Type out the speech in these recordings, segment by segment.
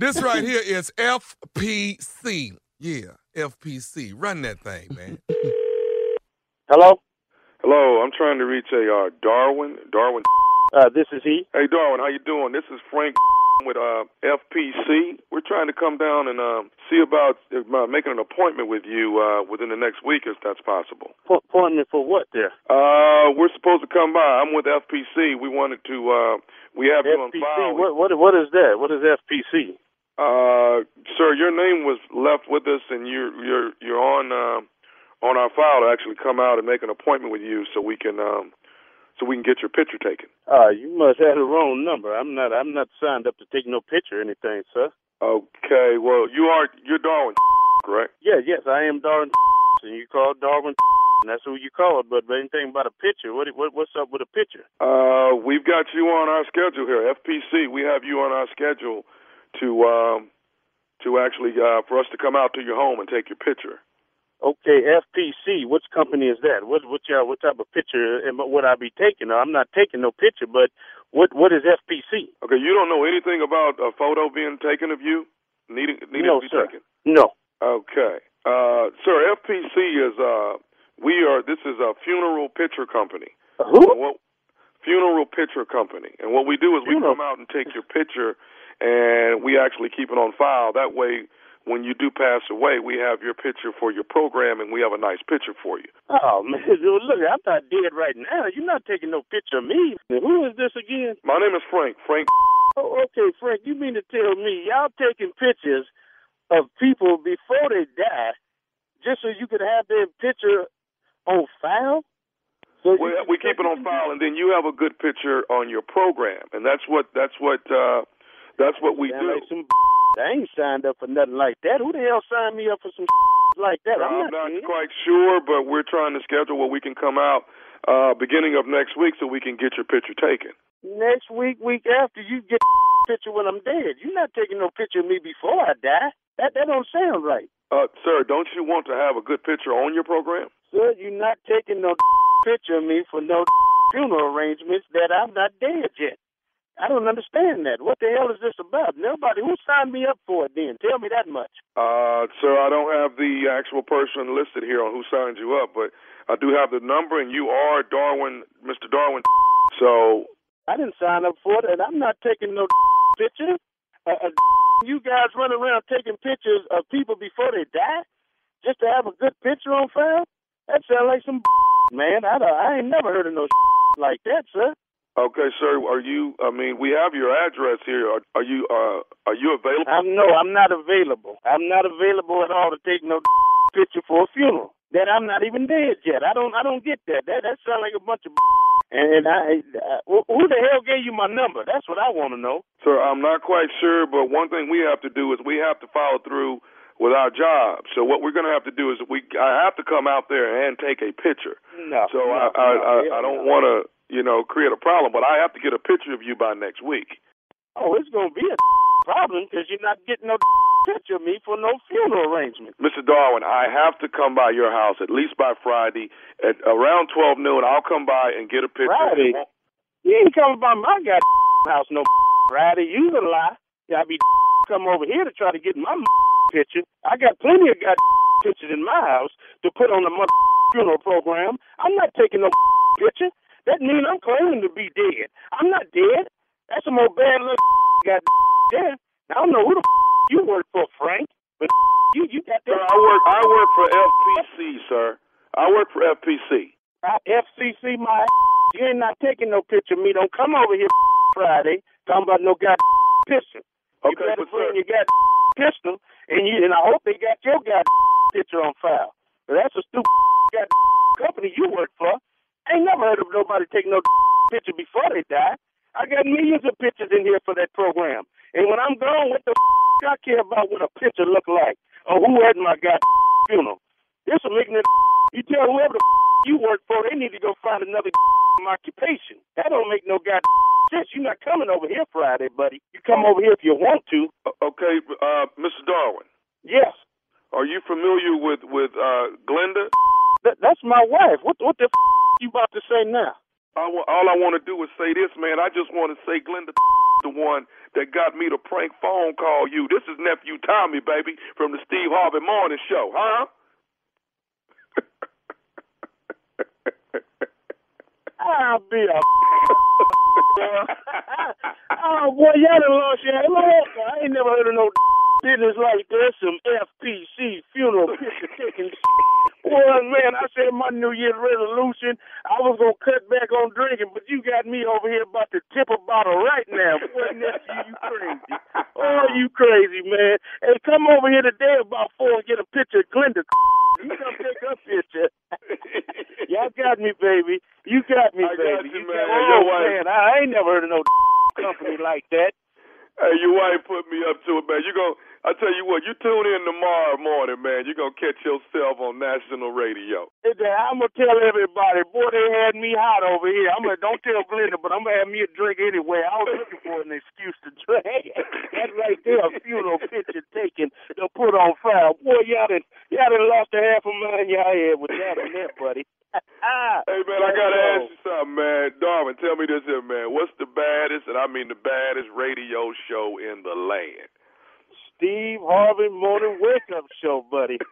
This right here is FPC. Yeah, FPC. Run that thing, man. Hello? Hello, I'm trying to reach a uh, Darwin. Darwin. Uh, this is he. Hey, Darwin, how you doing? This is Frank with uh, FPC. We're trying to come down and uh, see about uh, making an appointment with you uh, within the next week, if that's possible. Po- appointment for what there? Uh, we're supposed to come by. I'm with FPC. We wanted to. Uh, we have you on FPC. file. What, what, what is that? What is FPC? Uh, sir, your name was left with us, and you're you're you're on uh, on our file to actually come out and make an appointment with you, so we can um, so we can get your picture taken. Uh, you must have the wrong number. I'm not. I'm not signed up to take no picture or anything, sir. Okay, well you are you're Darwin, correct? Yeah, yes, I am Darwin, and you called Darwin, and that's who you called. But anything about a picture? What, what what's up with a picture? Uh, we've got you on our schedule here, FPC. We have you on our schedule to um, to actually uh, for us to come out to your home and take your picture. Okay, FPC. Which company is that? What what y'all, what type of picture am, would I be taking? I'm not taking no picture, but what what is FPC? Okay, you don't know anything about a photo being taken of you needing needing No, to be sir. taken. No. Okay, uh, sir, FPC is uh, we are this is a funeral picture company. Who? What funeral picture company, and what we do is we Funeral- come out and take your picture, and we actually keep it on file. That way, when you do pass away, we have your picture for your program, and we have a nice picture for you. Oh man, dude, look, I'm not dead right now. You're not taking no picture of me. Who is this again? My name is Frank. Frank. Oh, okay, Frank. You mean to tell me y'all taking pictures of people before they die, just so you could have their picture on file? So We, we keep it on file, and then you have a good picture on your program, and that's what that's what uh, that's what we do. like some I ain't signed up for nothing like that. Who the hell signed me up for some like that? I'm, I'm not dead. quite sure, but we're trying to schedule where we can come out uh, beginning of next week so we can get your picture taken. Next week, week after, you get picture when I'm dead. You're not taking no picture of me before I die. That that don't sound right. Uh, sir, don't you want to have a good picture on your program? Sir, you're not taking no picture of me for no funeral arrangements that I'm not dead yet. I don't understand that. What the hell is this about? Nobody who signed me up for it then. Tell me that much. Uh, sir, I don't have the actual person listed here on who signed you up, but I do have the number, and you are Darwin, Mr. Darwin. So, I didn't sign up for it, and I'm not taking no picture. Uh, uh, you guys run around taking pictures of people before they die just to have a good picture on file? That sounds like some man. I, I ain't never heard of no like that, sir. okay, sir, are you? I mean, we have your address here. Are, are you? Uh, are you available? I'm no, I'm not available. I'm not available at all to take no picture for a funeral. That I'm not even dead yet. I don't, I don't get that. That that sounds like a bunch of. And I, uh, who the hell gave you my number? That's what I want to know. Sir, I'm not quite sure, but one thing we have to do is we have to follow through with our job. So what we're going to have to do is we I have to come out there and take a picture. No. So no, I I, no, I, hell I don't no. want to you know create a problem, but I have to get a picture of you by next week. Oh, it's gonna be a problem because you're not getting no picture of me for no funeral arrangement. Mr. Darwin, I have to come by your house at least by Friday at around 12 noon. I'll come by and get a picture. Friday? You ain't coming by my goddamn house no Friday. You a lie. I be come over here to try to get my picture. I got plenty of goddamn pictures in my house to put on the mother funeral program. I'm not taking no picture. That means I'm claiming to be dead. I'm not dead. That's some old bad little got dead. I don't know who the you work for, Frank, but you you got Sir. I work I work for FPC, sir. I work for FPC. Uh, FCC my you ain't not taking no picture of me. Don't come over here Friday talking about no god picture. You Okay, better but sir, bring your god pistol, and you and I hope they got your god picture on file. But that's a stupid god company you work for. I ain't never heard of nobody taking no picture before they die. I got millions of pictures in here for that program. And when I'm gone, what the I care about what a picture look like or who had my god funeral. This will make me you tell whoever the you work for, they need to go find another occupation. That don't make no god sense. You're not coming over here Friday, buddy. You come over here if you want to. Okay, uh, Mr. Darwin, Yes. are you familiar with with uh, Glenda? That, that's my wife. What what the f- you about to say now? I all I want to do is say this, man. I just want to say, Glenda, the one that got me to prank phone call you. This is nephew Tommy, baby, from the Steve Harvey Morning Show, huh? I'll be a oh boy, y'all done lost your look. I ain't never heard of no business like this. Some FPC funeral picture taking. Boy, man, I said my New Year's resolution, I was gonna cut back on drinking, but you got me over here about to tip a bottle right now. Boy, nephew, you crazy. Oh, you crazy, man. Hey, come over here today about four and get a picture of Glenda. You come take a picture. Y'all got me, baby. You got me, I baby. got you, got- man. oh, man, I ain't never heard of no company like that. Hey, your wife put me up to it, man. You gon' I tell you what, you tune in tomorrow morning, man. You're gonna catch yourself on national radio. I'm gonna tell everybody, boy, they had me hot over here. I'm gonna don't tell Glenda, but I'm gonna have me a drink anyway. I was looking for an excuse to drink. That right there, a funeral picture taken to put on file. Boy, y'all done, y'all done lost a half a mind y'all had with that and that, buddy. Hey man, I gotta ask you something, man. Darwin, tell me this here, man. What's the baddest, and I mean the baddest radio show in the land? Steve Harvey Morning Wake Up Show, buddy.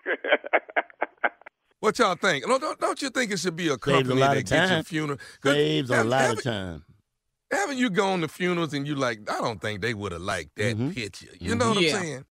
What y'all think? Don't, don't, don't you think it should be a Saves a lot that of gets your time. funeral? 'Cause Saves a lot of time. Haven't you gone to funerals and you like, I don't think they would have liked that Mhm. picture. You know what Yeah. I'm saying?